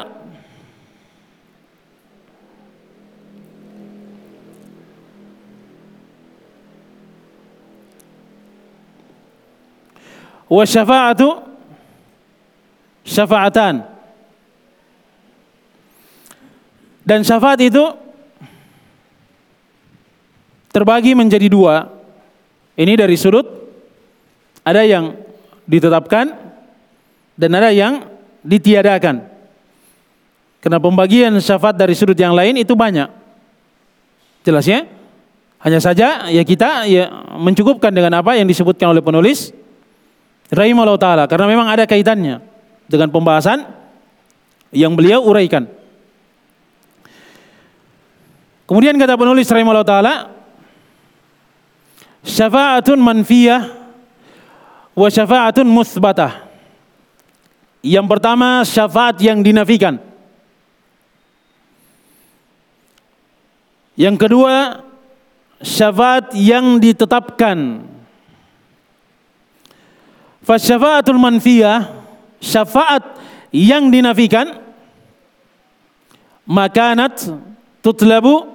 wa syafa'atu syafa'atan dan syafaat itu terbagi menjadi dua ini dari sudut ada yang ditetapkan dan ada yang ditiadakan. Karena pembagian syafaat dari sudut yang lain itu banyak. Jelas ya? Hanya saja ya kita ya mencukupkan dengan apa yang disebutkan oleh penulis rahimahullah taala karena memang ada kaitannya dengan pembahasan yang beliau uraikan. Kemudian kata penulis rahimahullah taala syafaatun manfiyah wa syafaatun musbatah. Yang pertama syafaat yang dinafikan. Yang kedua syafaat yang ditetapkan. Fasyafaatul manfiyah syafaat yang dinafikan makanat tutlabu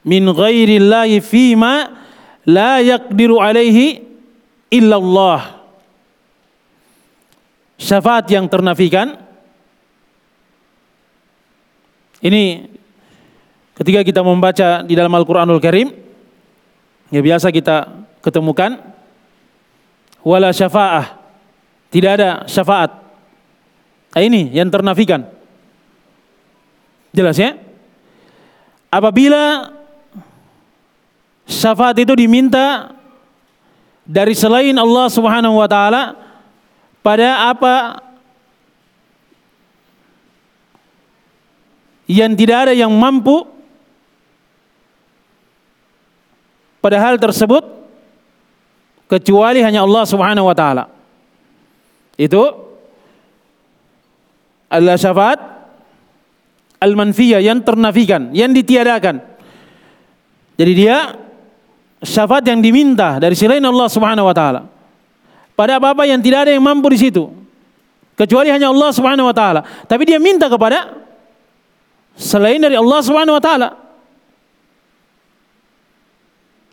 min ghairillahi fima la yaqdiru alaihi illallah. Syafaat yang ternafikan. Ini ketika kita membaca di dalam Al-Qur'anul Karim ya biasa kita ketemukan wala syafaah. Tidak ada syafaat. Nah, ini yang ternafikan. Jelas ya? Apabila syafaat itu diminta dari selain Allah Subhanahu wa taala pada apa yang tidak ada yang mampu pada hal tersebut kecuali hanya Allah Subhanahu wa taala. Itu adalah syafaat al-manfiyah yang ternafikan, yang ditiadakan. Jadi dia syafaat yang diminta dari selain Allah Subhanahu wa taala. Pada apa-apa yang tidak ada yang mampu di situ. Kecuali hanya Allah Subhanahu wa taala. Tapi dia minta kepada selain dari Allah Subhanahu wa taala.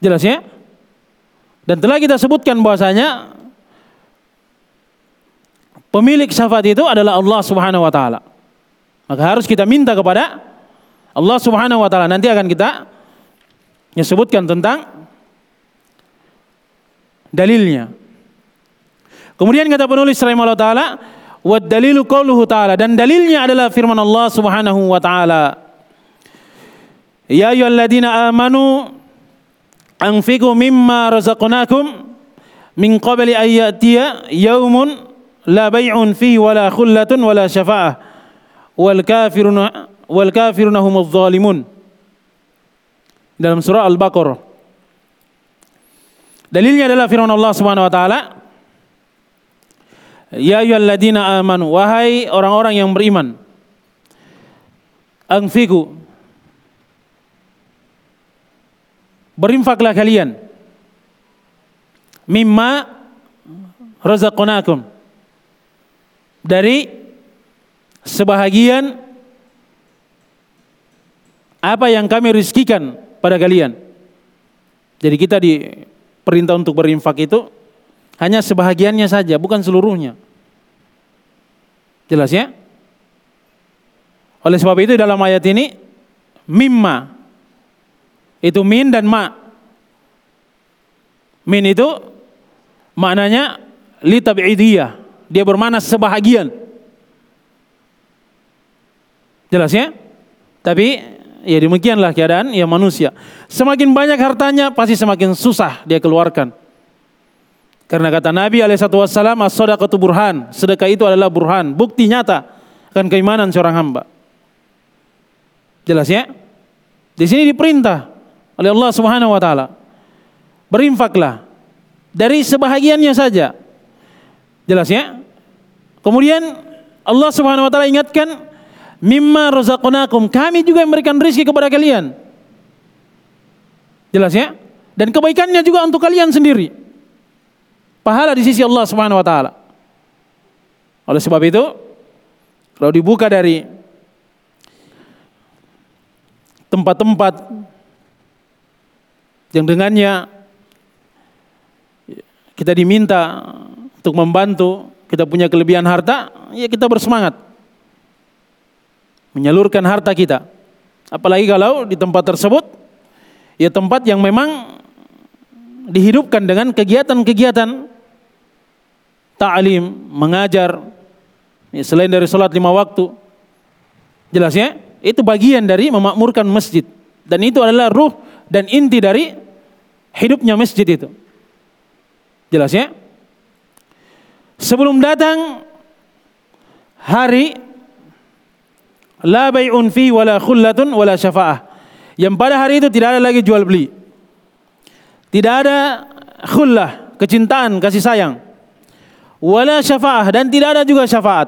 Jelas ya? Dan telah kita sebutkan bahwasanya pemilik syafaat itu adalah Allah Subhanahu wa taala. Maka harus kita minta kepada Allah Subhanahu wa taala. Nanti akan kita menyebutkan tentang dalilnya Kemudian kata penulis rahimahullah taala, wa dalilu qauluhu taala dan dalilnya adalah firman Allah Subhanahu wa taala. Ya ayyuhalladzina amanu anfiqu mimma razaqnakum min qabli an ya'tiya yaumun la bay'un fihi wala khullatun wala syafa'ah wal kafiruna wal kafiruna humudz zalimun. Dalam surah Al-Baqarah. Dalilnya adalah firman Allah Subhanahu wa taala Ya ayyuhalladzina amanu wahai orang-orang yang beriman anfiqu berinfaklah kalian mimma razaqnakum dari sebahagian apa yang kami rizkikan pada kalian. Jadi kita diperintah untuk berinfak itu hanya sebahagiannya saja, bukan seluruhnya. Jelas ya? Oleh sebab itu dalam ayat ini mimma itu min dan ma. Min itu maknanya li tabi'idiyah. Dia bermakna sebahagian. Jelas ya? Tapi ya demikianlah keadaan ya manusia. Semakin banyak hartanya pasti semakin susah dia keluarkan. Karena kata Nabi alaihissalam, as-sadaqatu burhan. Sedekah itu adalah burhan, bukti nyata akan keimanan seorang hamba. Jelas ya? Di sini diperintah oleh Allah Subhanahu wa taala. Berinfaklah dari sebahagiannya saja. Jelas ya? Kemudian Allah Subhanahu wa taala ingatkan mimma razaqnakum. Kami juga memberikan rezeki kepada kalian. Jelas ya? Dan kebaikannya juga untuk kalian sendiri pahala di sisi Allah Subhanahu wa taala. Oleh sebab itu, Kalau dibuka dari tempat-tempat yang dengannya kita diminta untuk membantu, kita punya kelebihan harta, ya kita bersemangat menyalurkan harta kita. Apalagi kalau di tempat tersebut ya tempat yang memang dihidupkan dengan kegiatan-kegiatan ta'lim, mengajar ya, selain dari sholat lima waktu. Jelas ya? Itu bagian dari memakmurkan masjid dan itu adalah ruh dan inti dari hidupnya masjid itu. Jelas ya? Sebelum datang hari la bai'un fi wala khullatun wala syafa'ah. Yang pada hari itu tidak ada lagi jual beli. Tidak ada khullah, kecintaan, kasih sayang. Wala syafa'ah dan tidak ada juga syafaat.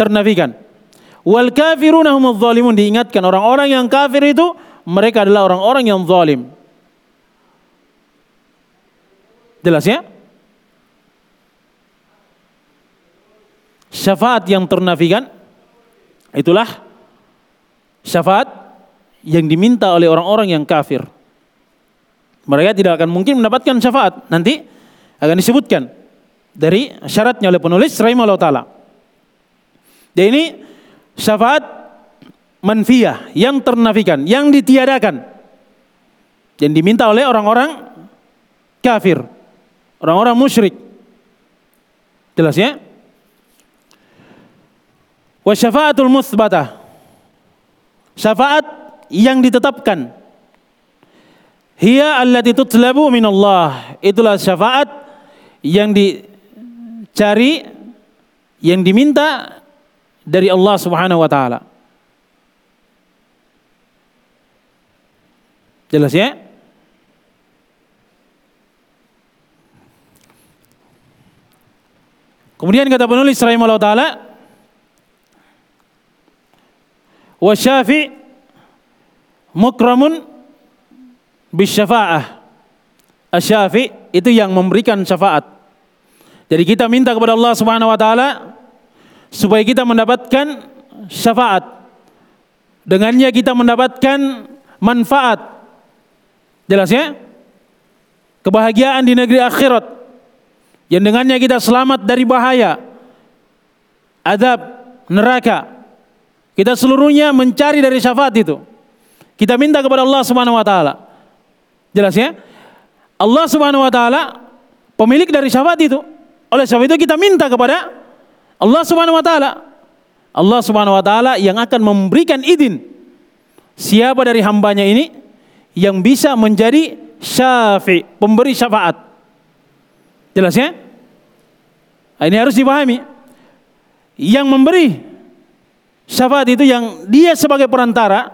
Ternafikan. Wal kafiruna humudz zalimun diingatkan orang-orang yang kafir itu mereka adalah orang-orang yang zalim. Jelas ya? Syafaat yang ternafikan itulah syafaat yang diminta oleh orang-orang yang kafir. Mereka tidak akan mungkin mendapatkan syafaat. Nanti akan disebutkan dari syaratnya oleh penulis rahimahullah taala. Dan ini syafaat manfiyah yang ternafikan, yang ditiadakan. Yang diminta oleh orang-orang kafir, orang-orang musyrik. Jelas ya? Wa syafaatul musbatah. Syafaat yang ditetapkan. Hiya allati tutlabu min Allah. Itulah syafaat yang dicari yang diminta dari Allah Subhanahu wa taala. Jelas ya? Kemudian kata penulis rahimahullah taala wa syafi mukramun bisyafa'ah. Asyafi itu yang memberikan syafaat. Jadi kita minta kepada Allah Subhanahu wa taala supaya kita mendapatkan syafaat. Dengannya kita mendapatkan manfaat. Jelas ya? Kebahagiaan di negeri akhirat. Yang dengannya kita selamat dari bahaya. Adab neraka. Kita seluruhnya mencari dari syafaat itu. Kita minta kepada Allah Subhanahu wa taala. Jelas ya? Allah Subhanahu wa taala pemilik dari syafaat itu. Oleh sebab itu kita minta kepada Allah Subhanahu wa taala. Allah Subhanahu wa taala yang akan memberikan izin siapa dari hambanya ini yang bisa menjadi syafi, pemberi syafaat. Jelas ya? Nah, ini harus dipahami. Yang memberi syafaat itu yang dia sebagai perantara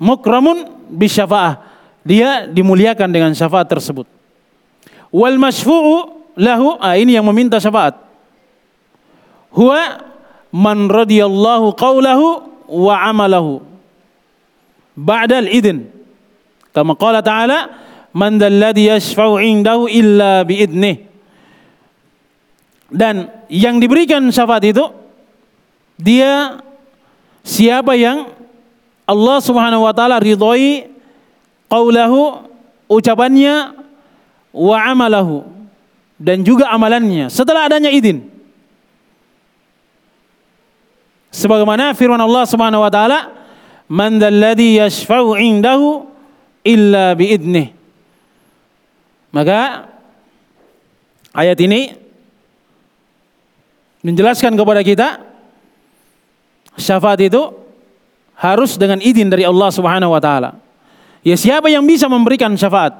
mukramun bisyafaah. Dia dimuliakan dengan syafaat tersebut. Wal masyfu'u lahu, ah, ini yang meminta syafaat huwa man radiyallahu qawlahu wa amalahu ba'dal idin kama qala ta'ala man dalladhi yashfa'u indahu illa biidnih dan yang diberikan syafaat itu dia siapa yang Allah Subhanahu wa taala ridhoi qaulahu ucapannya wa amalahu dan juga amalannya setelah adanya izin. Sebagaimana firman Allah Subhanahu wa taala man dzalladzi yashfa'u indahu illa maka ayat ini menjelaskan kepada kita syafaat itu harus dengan izin dari Allah Subhanahu wa taala. Ya siapa yang bisa memberikan syafaat?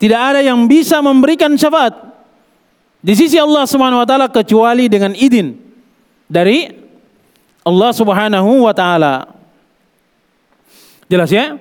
Tidak ada yang bisa memberikan syafaat di sisi Allah Subhanahu wa taala kecuali dengan izin dari Allah Subhanahu wa taala. Jelas ya?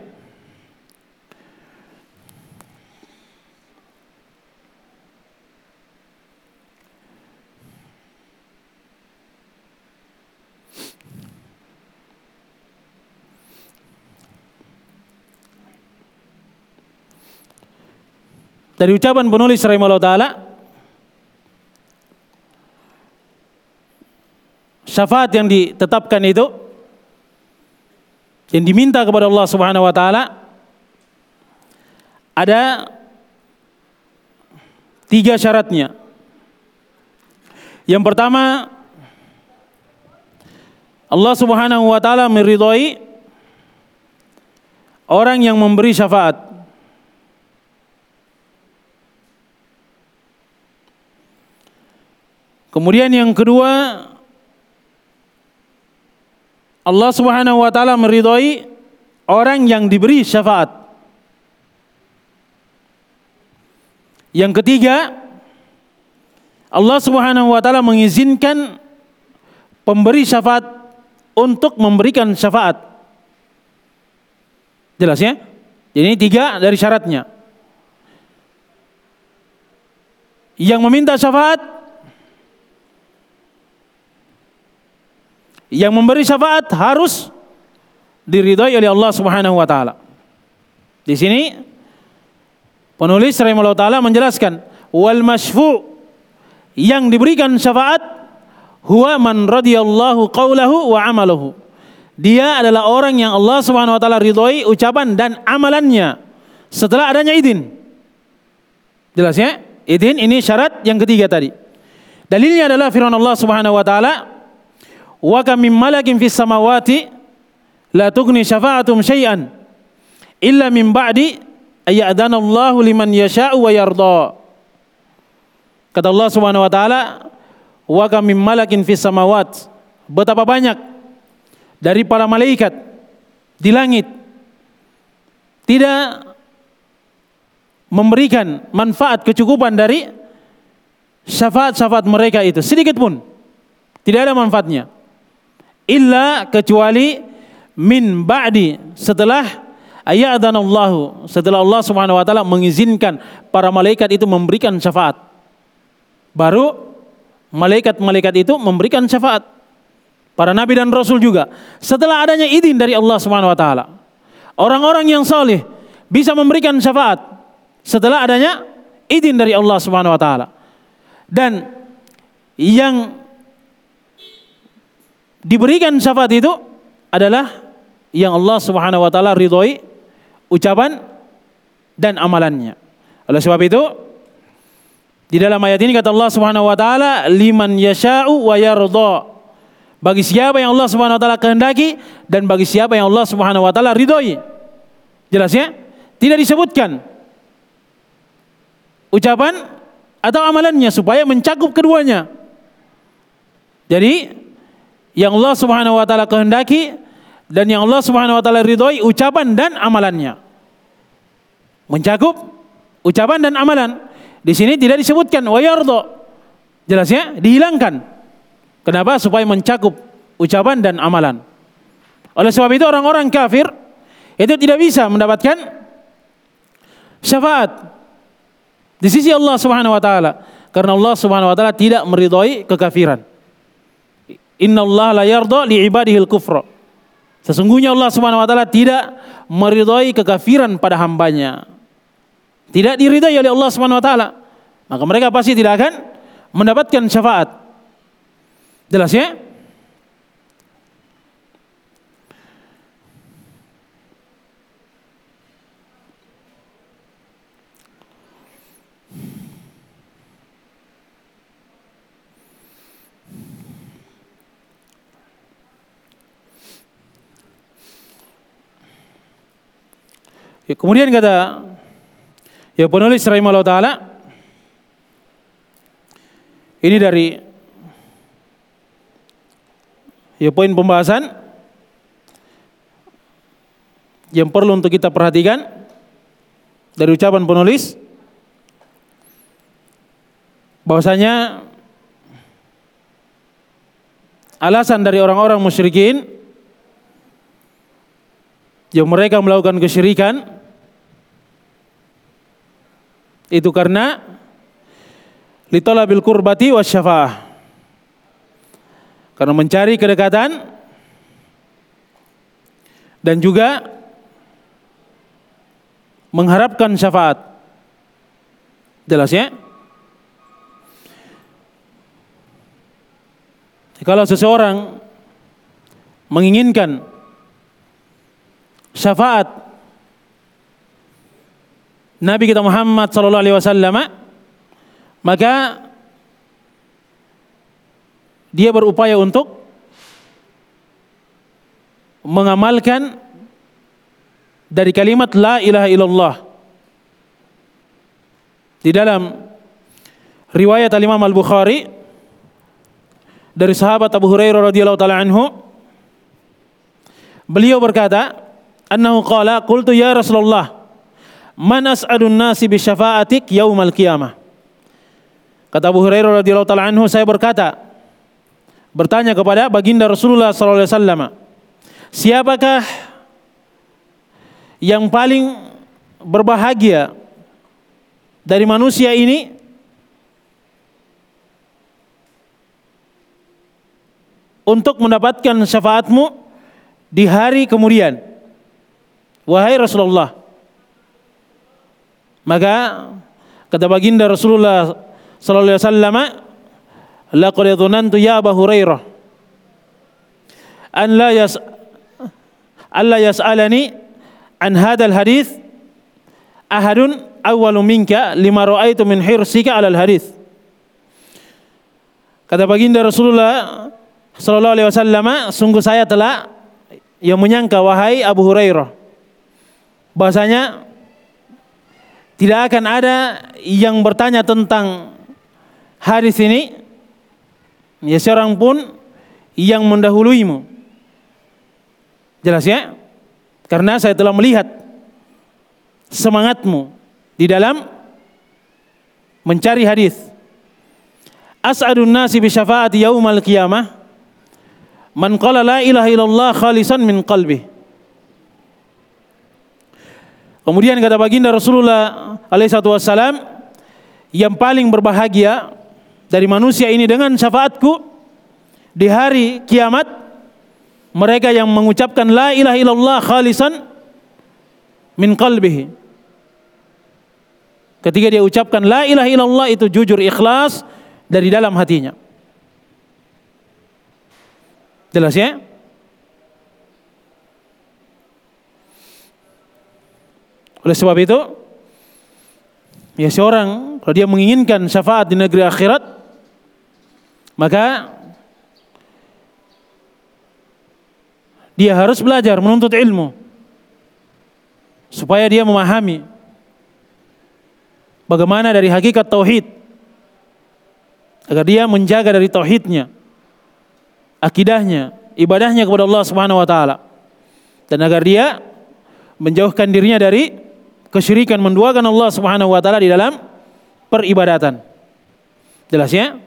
Dari ucapan penulis rahimahullah taala syafaat yang ditetapkan itu yang diminta kepada Allah Subhanahu wa taala ada tiga syaratnya. Yang pertama Allah Subhanahu wa taala meridhai orang yang memberi syafaat. Kemudian yang kedua Allah Subhanahu wa taala meridhai orang yang diberi syafaat. Yang ketiga, Allah Subhanahu wa taala mengizinkan pemberi syafaat untuk memberikan syafaat. Jelas ya? Jadi ini tiga dari syaratnya. Yang meminta syafaat, yang memberi syafaat harus diridhai oleh Allah Subhanahu wa taala. Di sini penulis rahimahullah taala menjelaskan wal masfu yang diberikan syafaat huwa man radiyallahu qawlahu wa amalahu. Dia adalah orang yang Allah Subhanahu wa taala ridhoi ucapan dan amalannya setelah adanya izin. Jelas ya? Izin ini syarat yang ketiga tadi. Dalilnya adalah firman Allah Subhanahu wa taala, "Wa kam min malakin fis samawati la tughni syafa'atum syai'an illa min ba'di ayyadana Allah liman yasha'u wa yarda." Kata Allah Subhanahu wa taala, wa kam malakin fis samawat. Betapa banyak dari para malaikat di langit tidak memberikan manfaat kecukupan dari syafaat-syafaat mereka itu. Sedikit pun tidak ada manfaatnya illa kecuali min ba'di setelah Allah setelah Allah Subhanahu wa taala mengizinkan para malaikat itu memberikan syafaat baru malaikat-malaikat itu memberikan syafaat. Para nabi dan rasul juga. Setelah adanya izin dari Allah Subhanahu wa taala. Orang-orang yang saleh bisa memberikan syafaat setelah adanya izin dari Allah Subhanahu wa taala. Dan yang diberikan syafaat itu adalah yang Allah Subhanahu wa taala ridhoi ucapan dan amalannya. Oleh sebab itu di dalam ayat ini kata Allah Subhanahu wa taala, "Liman yasha'u wa yardha." Bagi siapa yang Allah Subhanahu wa taala kehendaki dan bagi siapa yang Allah Subhanahu wa taala ridhoi. Jelas ya? Tidak disebutkan ucapan atau amalannya supaya mencakup keduanya. Jadi yang Allah Subhanahu wa taala kehendaki dan yang Allah Subhanahu wa taala ridhoi ucapan dan amalannya. Mencakup ucapan dan amalan. Di sini tidak disebutkan wayardo. Jelas ya? Dihilangkan. Kenapa? Supaya mencakup ucapan dan amalan. Oleh sebab itu orang-orang kafir itu tidak bisa mendapatkan syafaat di sisi Allah Subhanahu wa taala karena Allah Subhanahu wa taala tidak meridhai kekafiran. Inna Allah la yarda li ibadihil kufra. Sesungguhnya Allah Subhanahu wa taala tidak meridhai kekafiran pada hambanya tidak diridai oleh Allah Subhanahu wa taala, maka mereka pasti tidak akan mendapatkan syafaat. Jelas ya? Kemudian kata Ya penulis rahimahullah taala ini dari ya poin pembahasan yang perlu untuk kita perhatikan dari ucapan penulis bahwasanya alasan dari orang-orang musyrikin yang mereka melakukan kesyirikan itu karena litolabil kurbati syafaah. Karena mencari kedekatan dan juga mengharapkan syafaat. Jelas ya? Kalau seseorang menginginkan syafaat Nabi kita Muhammad sallallahu alaihi wasallam maka dia berupaya untuk mengamalkan dari kalimat la ilaha illallah di dalam riwayat Al-Imam Al-Bukhari dari sahabat Abu Hurairah radhiyallahu taala anhu beliau berkata annahu qala qultu ya Rasulullah man as'adun nasi bi syafa'atik yaumal qiyamah kata Abu Hurairah radhiyallahu taala anhu saya berkata bertanya kepada baginda Rasulullah sallallahu alaihi wasallam siapakah yang paling berbahagia dari manusia ini untuk mendapatkan syafaatmu di hari kemudian. Wahai Rasulullah. Maka kata baginda Rasulullah sallallahu alaihi wasallam, "Laqad dhunantu ya Abu Hurairah an la yas alla yas'alani an hadzal hadis ahadun awwalu minka lima ra'aitu min hirsika alal hadis. Kata baginda Rasulullah sallallahu alaihi wasallam, sungguh saya telah yang menyangka wahai Abu Hurairah bahasanya tidak akan ada yang bertanya tentang hadis ini ya seorang pun yang mendahuluimu. Jelas ya? Karena saya telah melihat semangatmu di dalam mencari hadis. As'adun nasi bi syafaati yaumal qiyamah man qala la ilaha illallah khalisan min qalbi. Kemudian kata baginda Rasulullah alaihi wasallam yang paling berbahagia dari manusia ini dengan syafaatku di hari kiamat mereka yang mengucapkan la ilaha illallah khalisan min qalbihi. Ketika dia ucapkan la ilaha illallah itu jujur ikhlas dari dalam hatinya. Jelas ya? Oleh sebab itu, ya seorang kalau dia menginginkan syafaat di negeri akhirat, maka dia harus belajar menuntut ilmu supaya dia memahami bagaimana dari hakikat tauhid agar dia menjaga dari tauhidnya akidahnya ibadahnya kepada Allah Subhanahu wa taala. Dan agar dia menjauhkan dirinya dari kesyirikan menduakan Allah Subhanahu wa taala di dalam peribadatan jelas ya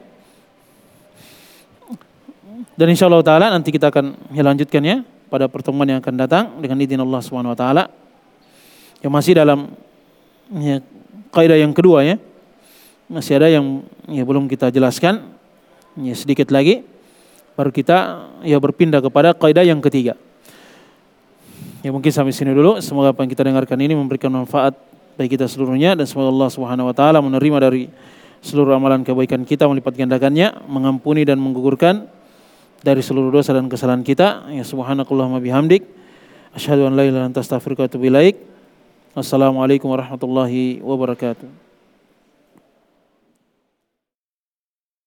dan insya Allah taala nanti kita akan lanjutkan ya pada pertemuan yang akan datang dengan izin Allah Subhanahu wa taala. Yang masih dalam ya, kaidah yang kedua ya. Masih ada yang ya belum kita jelaskan. Ya sedikit lagi baru kita ya berpindah kepada kaidah yang ketiga. Ya mungkin sampai sini dulu. Semoga apa yang kita dengarkan ini memberikan manfaat bagi kita seluruhnya dan semoga Allah Subhanahu wa taala menerima dari seluruh amalan kebaikan kita melipat gandakannya, mengampuni dan menggugurkan dari seluruh dosa dan kesalahan kita. Ya subhanakallahumma bihamdik. Asyhadu an la ilaha illa anta astaghfiruka wa atubu ilaik. Wassalamualaikum warahmatullahi wabarakatuh.